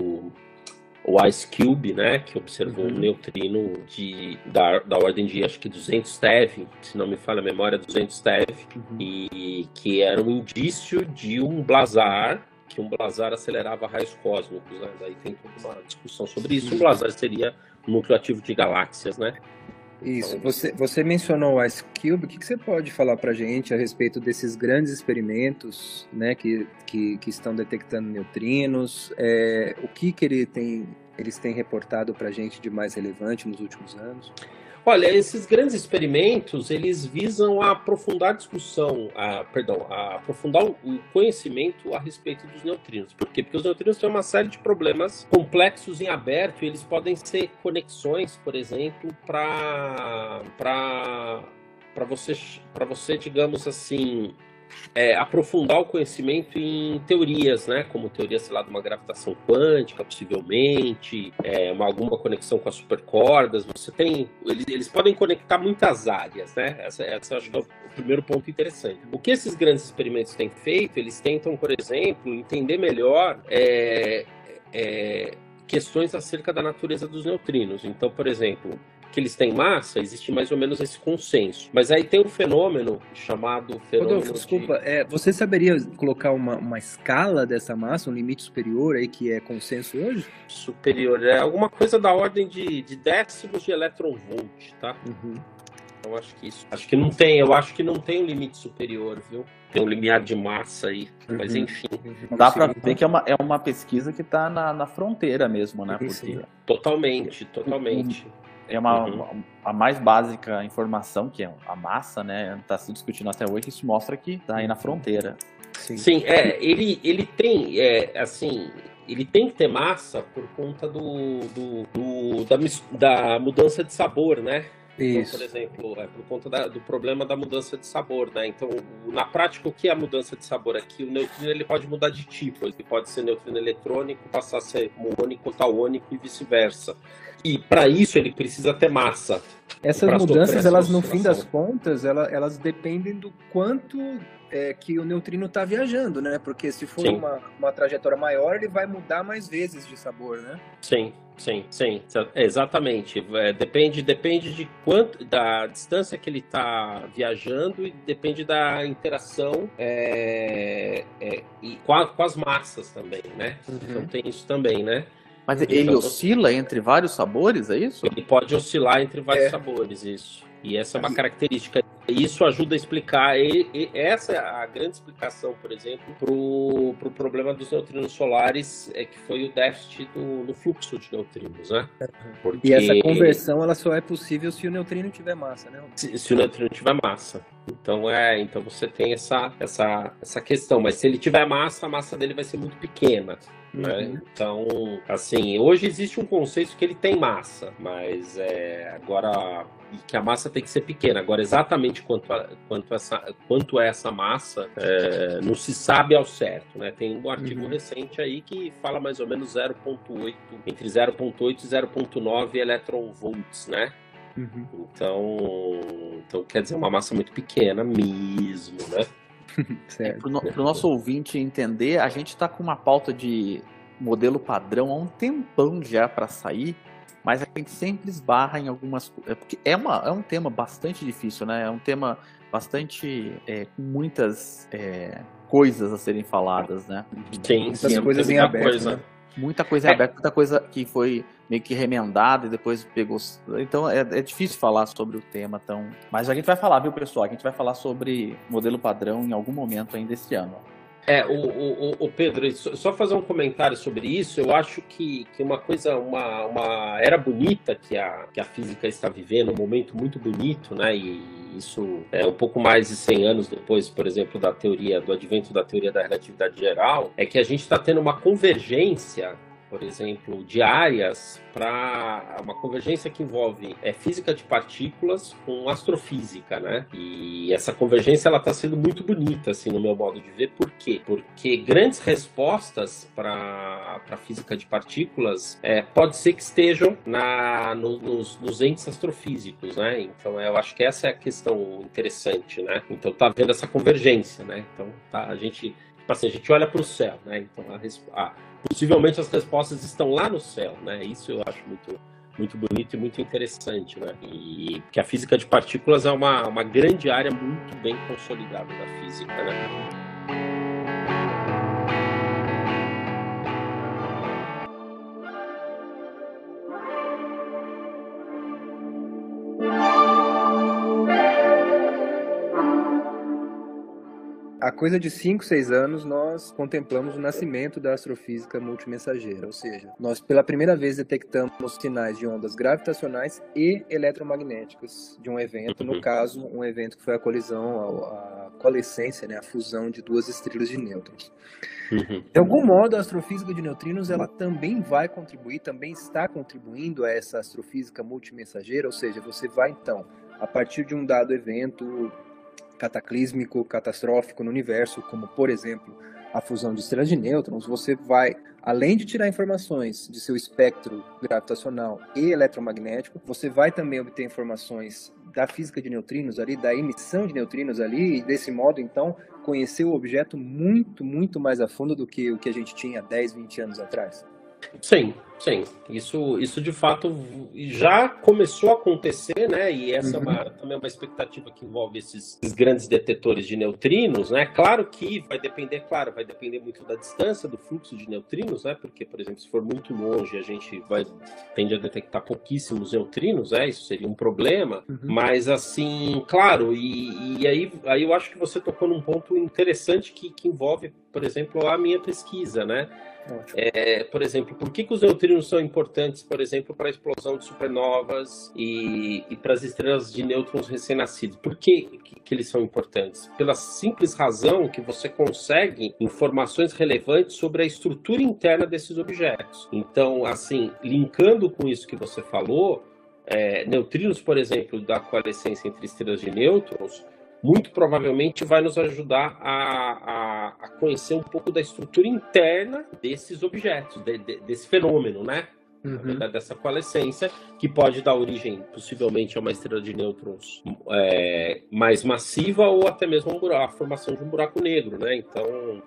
o Ice Cube, né, que observou Uhum. um neutrino de, da, da ordem de, acho que 200 TeV, se não me falha a memória, 200 TeV, Uhum. e que era um indício de um blazar, que um blazar acelerava raios cósmicos, né? Daí tem toda uma discussão sobre isso. Um blazar seria um núcleo ativo de galáxias, né? Isso, você, você mencionou o Ice Cube, o que, que você pode falar para gente a respeito desses grandes experimentos né, que, que, que estão detectando neutrinos? É, o que, que ele tem, eles têm reportado para gente de mais relevante nos últimos anos? Olha, esses grandes experimentos, eles visam aprofundar a discussão, a, perdão, a aprofundar o conhecimento a respeito dos neutrinos. Por quê? Porque os neutrinos têm uma série de problemas complexos em aberto e eles podem ser conexões, por exemplo, para para você, para você, digamos assim, é, aprofundar o conhecimento em teorias, né? Como teoria, sei lá, de uma gravitação quântica, possivelmente, é, uma, alguma conexão com as supercordas. Você tem. Eles, eles podem conectar muitas áreas, né? Essa, essa acho que é o primeiro ponto interessante. O que esses grandes experimentos têm feito, eles tentam, por exemplo, entender melhor. É, é, questões acerca da natureza dos neutrinos. Então, por exemplo, que eles têm massa, existe mais ou menos esse consenso. Mas aí tem um fenômeno chamado fenômeno Rodolfo, desculpa, de... é, você saberia colocar uma, uma escala dessa massa, um limite superior aí que é consenso hoje? superior, é alguma coisa da ordem de, de décimos de eletronvolt, tá? Uhum. Eu acho que isso. Acho que não tem, eu acho que não tem um limite superior, viu? Tem um limiar de massa aí. Mas Uhum. enfim, Dá pra ver que é uma, é uma pesquisa que tá na, na fronteira mesmo, né? Porque totalmente, totalmente. É uma, Uhum. uma- a mais básica informação, que é a massa, né? Tá se discutindo até hoje, isso mostra que tá aí na fronteira. Sim. Sim, é, ele, ele tem, é, assim, ele tem que ter massa por conta do, do, do- da, da mudança de sabor, né? Então, Isso. por exemplo, é por conta da- do problema da mudança de sabor, né? Então, na prática, o que é a mudança de sabor aqui? O neutrino ele pode mudar de tipo, ele pode ser neutrino eletrônico, passar a ser muônico, tauônico e vice-versa. E para isso ele precisa ter massa. Essas mudanças, elas no fim das contas, ela- elas dependem do quanto é, que o neutrino está viajando, né? Porque se for Sim. uma, uma trajetória maior, ele vai mudar mais vezes de sabor, né? Sim, sim, sim, exa- exatamente. É, depende, depende de quanto da distância que ele está viajando e depende da interação é, é, e com, a- com as massas também, né? Então tem isso também, né? Mas ele oscila entre vários sabores, é isso? Ele pode oscilar entre vários É. sabores, isso. E essa é uma característica. Isso ajuda a explicar. E, e essa é a grande explicação, por exemplo, pro, pro problema dos neutrinos solares, é que foi o déficit do, no fluxo de neutrinos, né? Porque E essa conversão, ela só é possível se o neutrino tiver massa, né? se, se o neutrino tiver massa. Então é, então você tem essa, essa, essa questão. Mas se ele tiver massa, a massa dele vai ser muito pequena. Né? Uhum. Então, assim, hoje existe um conceito que ele tem massa, mas é, agora que a massa tem que ser pequena. Agora, exatamente quanto, a- quanto, essa, quanto é essa massa, é, não se sabe ao certo. Né? Tem um artigo Uhum. recente aí que fala mais ou menos 0,8, entre 0,8 e 0,9 eletronvolts, né? Uhum. Então, então, quer dizer, uma massa muito pequena mesmo, né? Certo. Para o nosso ouvinte entender, a gente está com uma pauta de modelo padrão há um tempão já para sair, mas a gente sempre esbarra em algumas é porque é, uma, é um tema bastante difícil, né? É um tema bastante é, com muitas é, coisas a serem faladas, né? Sim, Muitas sim, coisas tem em aberto, coisa. né? Muita coisa É. aberto, muita coisa que foi meio que remendada e depois pegou. Então é, é difícil falar sobre o tema tão. Mas a gente vai falar, viu, pessoal? A gente vai falar sobre modelo padrão em algum momento ainda esse ano. É, o, o, o- Pedro, só só fazer um comentário sobre isso. Eu acho que, que uma coisa, uma, uma era bonita que a, que a física está vivendo, um momento muito bonito, né? E isso é um pouco mais de 100 anos depois, por exemplo, da teoria, do advento da teoria da relatividade geral, é que a gente está tendo uma convergência por exemplo, de áreas para uma convergência que envolve é, física de partículas com astrofísica, né? E essa convergência ela está sendo muito bonita, assim, no meu modo de ver. Por quê? Porque grandes respostas para a física de partículas é, pode ser que estejam na, no- nos, nos entes astrofísicos, né? Então eu acho que essa é a questão interessante, né? Então tá vendo essa convergência, né? Então tá, a gente Tipo assim, a gente olha para o céu, né? Então, a a- possivelmente as respostas estão lá no céu, né? Isso eu acho muito, muito bonito e muito interessante, né? E que a física de partículas é uma, uma grande área muito bem consolidada da física, né? Há coisa de 5, 6 anos, nós contemplamos o nascimento da astrofísica multimensageira, ou seja, nós pela primeira vez detectamos sinais de ondas gravitacionais e eletromagnéticas de um evento, no Uhum. caso, um evento que foi a colisão, a, a coalescência, né, a fusão de duas estrelas de nêutrons. Uhum. De algum modo, a astrofísica de neutrinos ela também vai contribuir, também está contribuindo a essa astrofísica multimensageira, ou seja, você vai então, a partir de um dado evento cataclísmico, catastrófico no universo, como por exemplo a fusão de estrelas de nêutrons, você vai, além de tirar informações de seu espectro gravitacional e eletromagnético, você vai também obter informações da física de neutrinos ali, da emissão de neutrinos ali, e desse modo, então, conhecer o objeto muito, muito mais a fundo do que o que a gente tinha 10, 20 anos atrás. Sim, sim. Isso, isso de fato já começou a acontecer, né? E essa uhum. é uma, também é uma expectativa que envolve esses, esses, grandes detetores de neutrinos, né? Claro que vai depender, claro, vai depender muito da distância do fluxo de neutrinos, né? Porque, por exemplo, se for muito longe, a gente vai tende a detectar pouquíssimos neutrinos, né? Isso seria um problema. Uhum. Mas assim, claro, e, e, aí, aí eu acho que você tocou num ponto interessante que, que envolve, por exemplo, a minha pesquisa, né? É, por exemplo, por que, que, os neutrinos são importantes, por exemplo, para a explosão de supernovas e, e para as estrelas de nêutrons recém-nascidos? Por que, que, eles são importantes? Pela simples razão que você consegue informações relevantes sobre a estrutura interna desses objetos. Então, assim, linkando com isso que você falou, é, neutrinos, por exemplo, da coalescência entre estrelas de nêutrons, muito provavelmente vai nos ajudar a, a, a conhecer um pouco da estrutura interna desses objetos, de, de, desse fenômeno, né? Uhum. Verdade, dessa coalescência, que pode dar origem, possivelmente, a uma estrela de nêutrons é, mais massiva ou até mesmo a formação de um buraco negro, né? Então,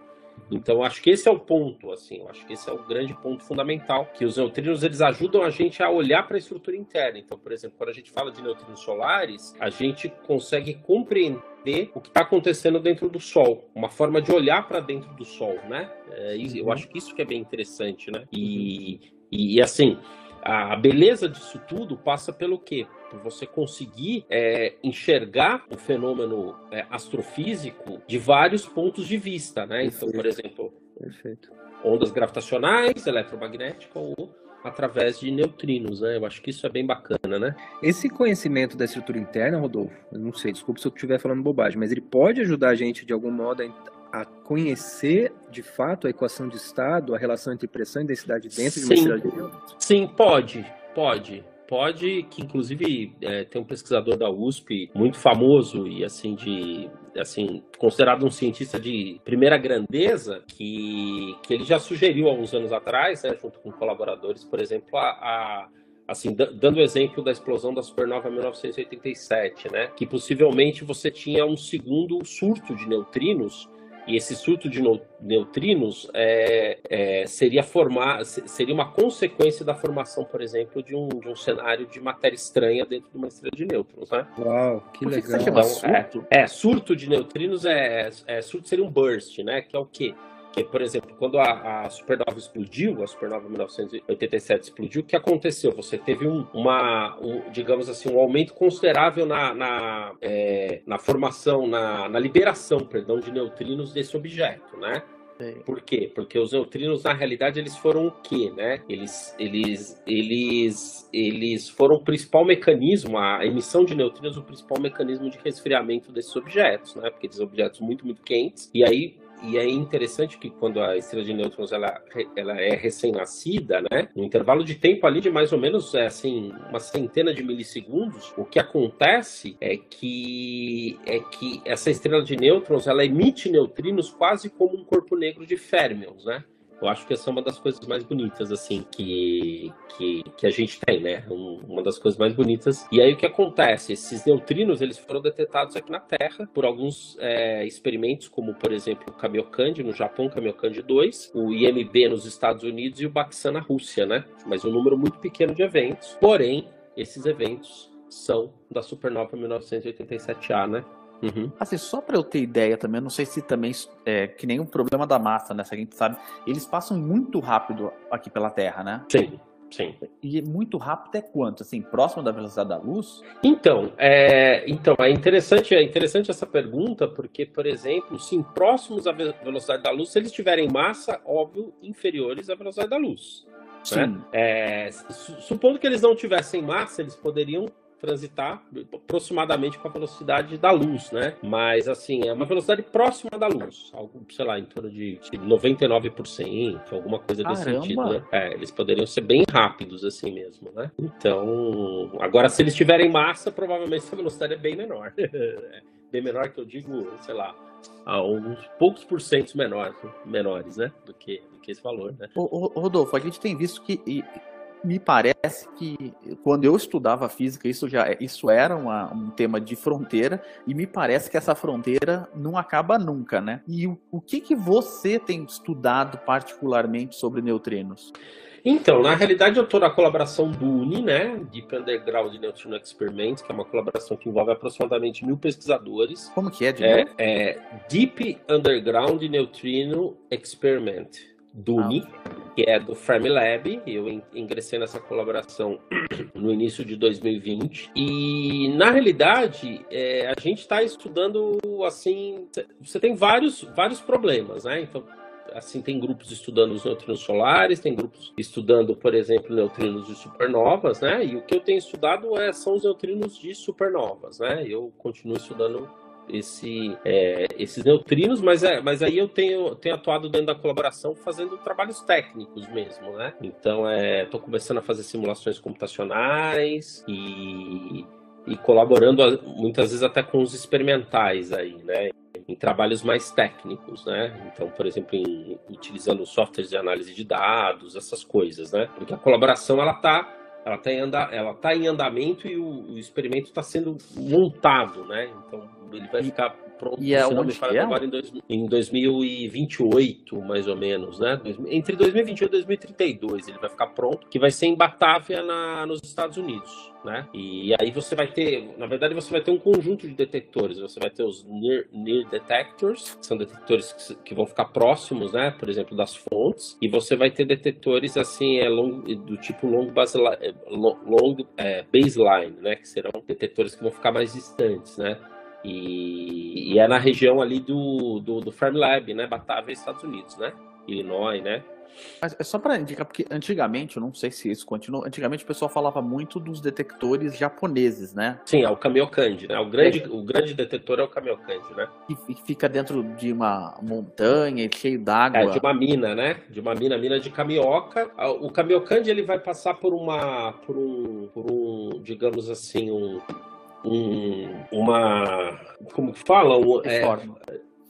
então, acho que esse é o ponto, assim, eu acho que esse é o grande ponto fundamental, que os neutrinos, eles ajudam a gente a olhar para a estrutura interna. Então, por exemplo, quando a gente fala de neutrinos solares, a gente consegue compreender o que está acontecendo dentro do Sol, uma forma de olhar para dentro do Sol, né? É, eu uhum. acho que isso que é bem interessante, né? E, e, e assim, a beleza disso tudo passa pelo quê? Por você conseguir é, enxergar o fenômeno é, astrofísico de vários pontos de vista, né? Então, por exemplo, Perfeito. ondas gravitacionais, eletromagnética ou através de neutrinos, né? Eu acho que isso é bem bacana, né? Esse conhecimento da estrutura interna, Rodolfo, eu não sei, desculpe se eu estiver falando bobagem, mas ele pode ajudar a gente de algum modo a, conhecer de fato a equação de estado, a relação entre pressão e densidade dentro sim, de uma estrela de? Sim, pode, pode pode, que inclusive é, tem um pesquisador da USP muito famoso e assim de assim considerado um cientista de primeira grandeza que, que ele já sugeriu há uns anos atrás, né, junto com colaboradores, por exemplo, a, a assim, dando o exemplo da explosão da supernova 1987, né, que possivelmente você tinha um segundo surto de neutrinos e esse surto de neutrinos é, é, seria formar, seria uma consequência da formação, por exemplo, de um, de um cenário de matéria estranha dentro de uma estrela de nêutrons, né? Uau, que legal. Que então, surto? É, é, surto de neutrinos é, é, surto seria um burst, né? Que é o quê? Por exemplo, quando a, a, supernova explodiu, a supernova 1987 explodiu, o que aconteceu? Você teve um, uma, um, digamos assim, um aumento considerável na, na, é, na formação, na, na liberação, perdão, de neutrinos desse objeto, né? Por quê? Porque os neutrinos, na realidade, eles foram o quê, né? Eles, eles, eles, eles foram o principal mecanismo, a emissão de neutrinos, o principal mecanismo de resfriamento desses objetos, né? Porque esses objetos muito, muito quentes. E aí, e é interessante que quando a estrela de nêutrons ela, ela é recém-nascida, né? No intervalo de tempo ali de mais ou menos é, assim uma centena de milissegundos, o que acontece é que é que essa estrela de nêutrons ela emite neutrinos quase como um corpo negro de férmions, né? Eu acho que essa é uma das coisas mais bonitas, assim, que, que, que a gente tem, né? uma das coisas mais bonitas. E aí o que acontece? Esses neutrinos, eles foram detectados aqui na Terra por alguns é, experimentos, como, por exemplo, o Kamiokande no Japão, Kamiokande 2, o IMB nos Estados Unidos e o Baksan na Rússia, né? Mas um número muito pequeno de eventos. Porém, esses eventos são da supernova 1987A, né? Uhum. Assim, só para eu ter ideia também, não sei se também é que nem o problema da massa, né? Se a gente sabe, eles passam muito rápido aqui pela Terra, né? Sim. Sim. E muito rápido é quanto? Assim, próximo da velocidade da luz? Então, é, então, é interessante, é interessante essa pergunta, porque, por exemplo, sim, próximos à velocidade da luz, se eles tiverem massa, óbvio, inferiores à velocidade da luz. Né? Sim. Né? É, supondo que eles não tivessem massa, eles poderiam transitar aproximadamente com a velocidade da luz, né? Mas, assim, é uma velocidade próxima da luz, algo, sei lá, em torno de 99%, alguma coisa desse Caramba. sentido, né? É, eles poderiam ser bem rápidos, assim mesmo, né? Então, agora, se eles tiverem massa, provavelmente essa velocidade é bem menor. bem menor que eu digo, sei lá, a uns poucos porcentos menores, menores, né? Do que, do que esse valor, né? Ô, Rodolfo, a gente tem visto que me parece que quando eu estudava física, isso já isso era uma, um tema de fronteira e me parece que essa fronteira não acaba nunca, né? E o, o que que você tem estudado particularmente sobre neutrinos? Então, na realidade, eu estou na colaboração do UNI, né? Deep Underground Neutrino Experiment, que é uma colaboração que envolve aproximadamente mil pesquisadores. Como que é, de é, é Deep Underground Neutrino Experiment, DUNI, ah, que é do Fermilab. Eu ingressei nessa colaboração no início de 2020. E, na realidade, é, a gente está estudando, assim, você tem vários, vários problemas, né? Então, assim, tem grupos estudando os neutrinos solares, tem grupos estudando, por exemplo, neutrinos de supernovas, né? E o que eu tenho estudado é, são os neutrinos de supernovas, né? Eu continuo estudando esse, é, esses neutrinos, mas, é, mas aí eu tenho, tenho atuado dentro da colaboração fazendo trabalhos técnicos mesmo, né? Então, estou é, começando a fazer simulações computacionais e, e colaborando muitas vezes até com os experimentais aí, né? em trabalhos mais técnicos, né? Então, por exemplo, em, utilizando softwares de análise de dados, essas coisas, né? Porque a colaboração ela está ela tá em, anda, ela tá em andamento e o, o experimento está sendo montado, né? Então ele vai ficar pronto, e é onde é? agora em, dois, em 2028, mais ou menos, né? Entre 2028 e 2032 ele vai ficar pronto, que vai ser em Batávia, na, nos Estados Unidos, né? E aí você vai ter, na verdade, você vai ter um conjunto de detectores. Você vai ter os near, near detectors, que são detectores que, que, vão ficar próximos, né? Por exemplo, das fontes. E você vai ter detectores assim, é long, do tipo long, baseline, é, long é, baseline, né? Que serão detectores que vão ficar mais distantes, né? E, e é na região ali do, do, do Fermilab, né? Batavia, Estados Unidos, né? Illinois, né? Mas é só para indicar, porque antigamente, eu não sei se isso continua, antigamente o pessoal falava muito dos detectores japoneses, né? Sim, é o Kamiokande, né? O grande, é. o grande detetor é o Kamiokande, né? E fica dentro de uma montanha cheio d'água. É, de uma mina, né? De uma mina, mina de Kamioka. O Kamiokande, ele vai passar por uma, por um, por um digamos assim, um um, uma. Como que fala? Um, é,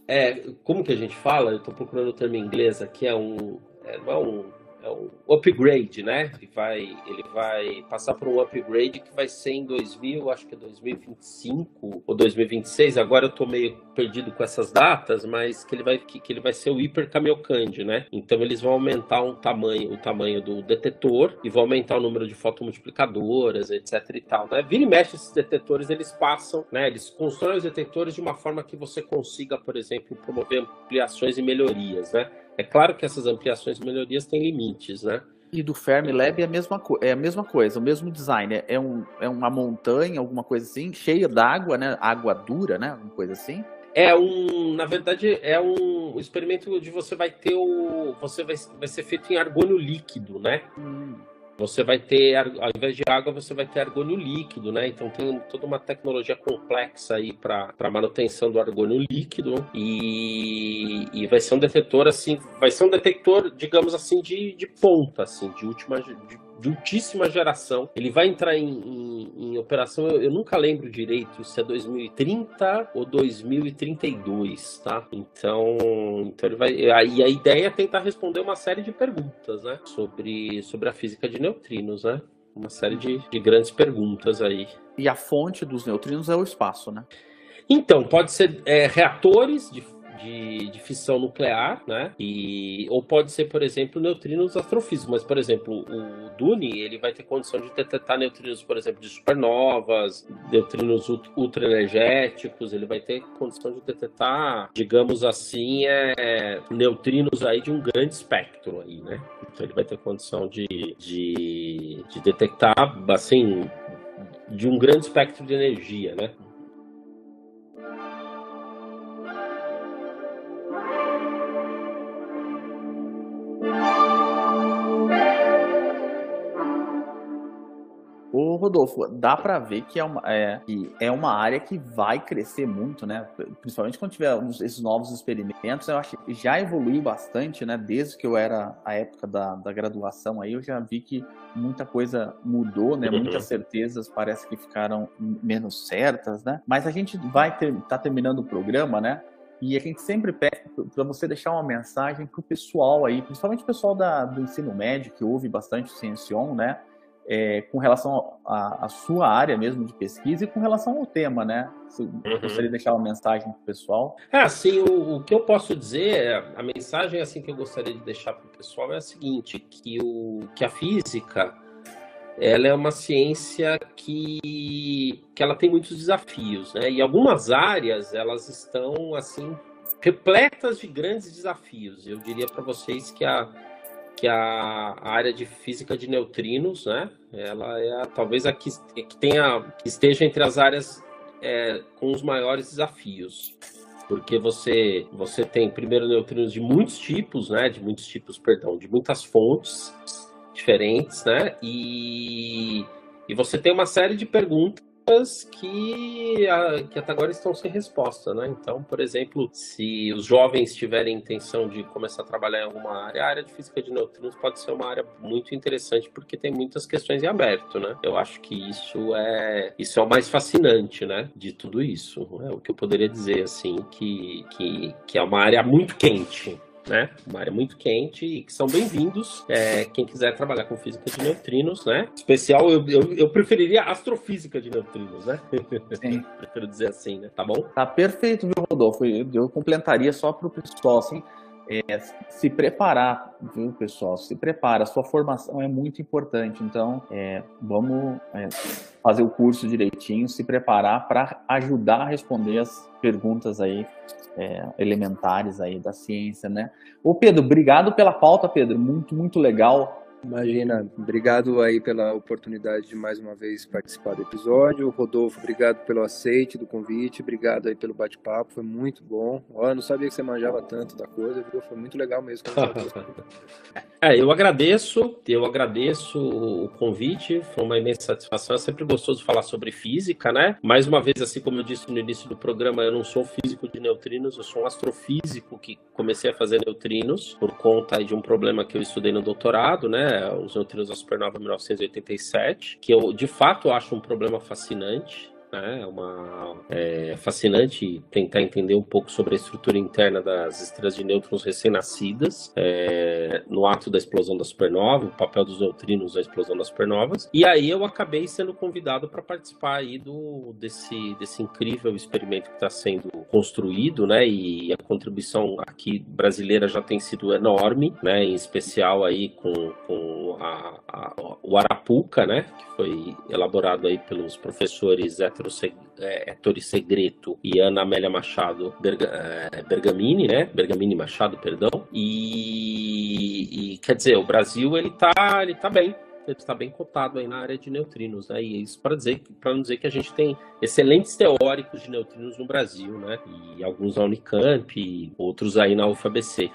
é, como que a gente fala? Eu estou procurando o termo em inglês aqui, é um. É, não é um é um upgrade, né? Ele vai, ele vai passar por um upgrade que vai ser em 2000, acho que é 2025 ou 2026. Agora eu tô meio perdido com essas datas, mas que ele vai, que, que ele vai ser o Hyper Kamiokande, né? Então eles vão aumentar um tamanho, o tamanho do detetor e vão aumentar o número de fotomultiplicadoras, etc e tal, né? Vira e mexe esses detetores, eles passam, né? Eles constroem os detetores de uma forma que você consiga, por exemplo, promover ampliações e melhorias, né? É claro que essas ampliações e melhorias têm limites, né? E do Fermilab é a mesma, é a mesma coisa, o mesmo design. É, um, é uma montanha, alguma coisa assim, cheia d'água, né? Água dura, né? Alguma coisa assim. É um, na verdade, é um experimento de você vai ter o, você vai, vai ser feito em argônio líquido, né? Hum. Você vai ter, ao invés de água, você vai ter argônio líquido, né? Então tem toda uma tecnologia complexa aí para manutenção do argônio líquido e, e vai ser um detector assim, vai ser um detector, digamos assim, de, de ponta, assim, de última, de de ultíssima geração. Ele vai entrar em, em, em operação, eu, eu, nunca lembro direito se é 2030 ou 2032, tá? Então, então ele vai. E a ideia é tentar responder uma série de perguntas, né? Sobre, sobre a física de neutrinos, né? Uma série de, de grandes perguntas aí. E a fonte dos neutrinos é o espaço, né? Então, pode ser é, reatores de de, de fissão nuclear, né? E, ou pode ser, por exemplo, neutrinos astrofísicos. Mas, por exemplo, o Dune, ele vai ter condição de detectar neutrinos, por exemplo, de supernovas, neutrinos ultra energéticos, ele vai ter condição de detectar, digamos assim, é, neutrinos aí de um grande espectro aí, né? Então ele vai ter condição de, de, de detectar, assim, de um grande espectro de energia, né? Rodolfo, dá para ver que é, uma, é, que é uma área que vai crescer muito, né? Principalmente quando tiver esses novos experimentos, eu acho que já evoluiu bastante, né? Desde que eu era a época da, da graduação aí, eu já vi que muita coisa mudou, né? Uhum. Muitas certezas parece que ficaram menos certas, né? Mas a gente vai ter, tá terminando o programa, né? e a gente sempre pede para você deixar uma mensagem para o pessoal aí, principalmente o pessoal da, do ensino médio, que ouve bastante o Ciencion, né? É, com relação à sua área mesmo de pesquisa e com relação ao tema, né? Se uhum. gostaria de deixar uma mensagem para o pessoal. É, assim, o, o, que eu posso dizer, é, a mensagem assim que eu gostaria de deixar para o pessoal é a seguinte, que, o, que a física ela é uma ciência que, que ela tem muitos desafios, né? E algumas áreas elas estão assim repletas de grandes desafios. Eu diria para vocês que a que a área de física de neutrinos, né? Ela é a, talvez a que, que tenha que esteja entre as áreas é, com os maiores desafios porque você você tem primeiro neutrinos de muitos tipos, né? De muitos tipos, perdão, de muitas fontes diferentes, né? E, e você tem uma série de perguntas que, a, que até agora estão sem resposta, né? Então, por exemplo, se os jovens tiverem intenção de começar a trabalhar em alguma área, a área de física de neutrinos pode ser uma área muito interessante porque tem muitas questões em aberto, né? Eu acho que isso é isso é o mais fascinante, né? De tudo isso, é o que eu poderia dizer assim que que, que é uma área muito quente, né? Uma área muito quente e que são bem-vindos. É, quem quiser trabalhar com física de neutrinos, né? Especial, eu, eu, eu preferiria astrofísica de neutrinos, né? Sim. Prefiro dizer assim, né? Tá bom? Tá perfeito, viu, Rodolfo? Eu, eu complementaria só para o pessoal, assim, é, se preparar, viu, pessoal? Se prepara, sua formação é muito importante. Então, é, vamos é, fazer o curso direitinho, se preparar para ajudar a responder as perguntas aí é, elementares aí da ciência, né? Ô Pedro, obrigado pela pauta, Pedro, muito, muito legal. Imagina, obrigado aí pela oportunidade de mais uma vez participar do episódio. Rodolfo, obrigado pelo aceite do convite, obrigado aí pelo bate-papo, foi muito bom. Ó, eu não sabia que você manjava tanto da coisa, viu? Foi muito legal mesmo. é, eu agradeço, eu agradeço o convite, foi uma imensa satisfação. É sempre gostoso falar sobre física, né? Mais uma vez, assim como eu disse no início do programa, eu não sou físico de neutrinos, eu sou um astrofísico que comecei a fazer neutrinos por conta de um problema que eu estudei no doutorado, né? Os neutrinos da supernova 1987, que eu de fato acho um problema fascinante né? É uma é fascinante tentar entender um pouco sobre a estrutura interna das estrelas de nêutrons recém-nascidas é, no ato da explosão da supernova, o papel dos neutrinos na explosão das supernovas. E aí eu acabei sendo convidado para participar aí do desse desse incrível experimento que está sendo construído, né? E a contribuição aqui brasileira já tem sido enorme, né? Em especial aí com, com a, a, o Arapuca, né? Que foi elaborado aí pelos professores Hétero é, Ettore Segreto e Ana Amélia Machado Berga, é, Bergamini, né? Bergamini Machado, perdão. E, e, quer dizer, o Brasil ele tá, ele tá bem. Ele está bem cotado aí na área de neutrinos, né? E isso para dizer, para não dizer que a gente tem excelentes teóricos de neutrinos no Brasil, né? E alguns na Unicamp, outros aí na UFABC.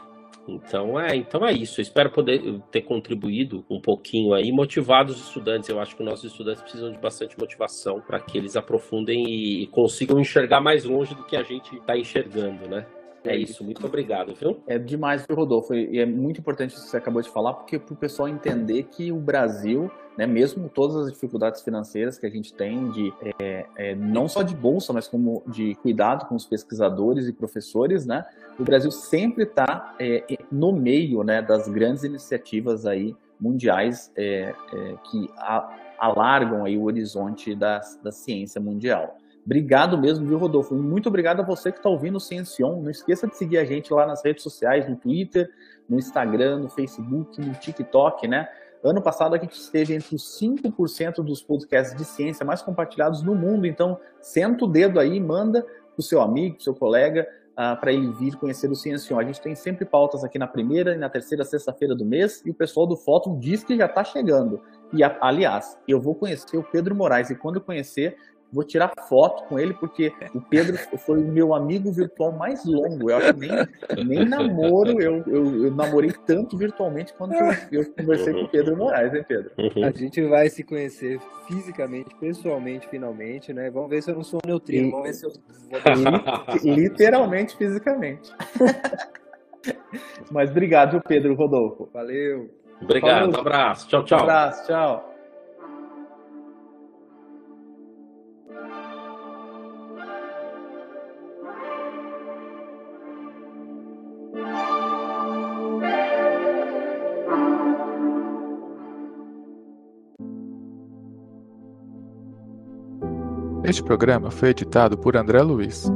Então é, então é isso. Eu espero poder ter contribuído um pouquinho aí, motivado os estudantes. Eu acho que nossos estudantes precisam de bastante motivação para que eles aprofundem e consigam enxergar mais longe do que a gente está enxergando, né? É isso, muito obrigado, viu? É demais, Rodolfo. E é muito importante isso que você acabou de falar, porque para o pessoal entender que o Brasil, né, mesmo todas as dificuldades financeiras que a gente tem, de é, é, não só de bolsa, mas como de cuidado com os pesquisadores e professores, né, o Brasil sempre está é, no meio né, das grandes iniciativas aí mundiais é, é, que a, alargam aí o horizonte da, da ciência mundial. Obrigado mesmo, viu, Rodolfo? Muito obrigado a você que está ouvindo o Ciencion. Não esqueça de seguir a gente lá nas redes sociais, no Twitter, no Instagram, no Facebook, no TikTok, né? Ano passado a gente esteve entre os 5% dos podcasts de ciência mais compartilhados no mundo, então senta o dedo aí, manda para o seu amigo, para o seu colega, uh, para ele vir conhecer o Ciencion. A gente tem sempre pautas aqui na primeira e na terceira sexta-feira do mês, e o pessoal do Fóton diz que já está chegando. E, aliás, eu vou conhecer o Pedro Moraes, e quando eu conhecer, vou tirar foto com ele, porque o Pedro foi o meu amigo virtual mais longo. Eu acho que nem, nem namoro, eu, eu, eu namorei tanto virtualmente quanto eu, eu conversei com o Pedro Moraes, né, Pedro? A gente vai se conhecer fisicamente, pessoalmente, finalmente, né? Vamos ver se eu não sou neutrino, e... vamos ver se eu vou... Literalmente, fisicamente. Mas obrigado, Pedro Rodolfo. Valeu. Obrigado, Falou. abraço. Tchau, tchau. Um abraço, tchau. Este programa foi editado por André Luiz.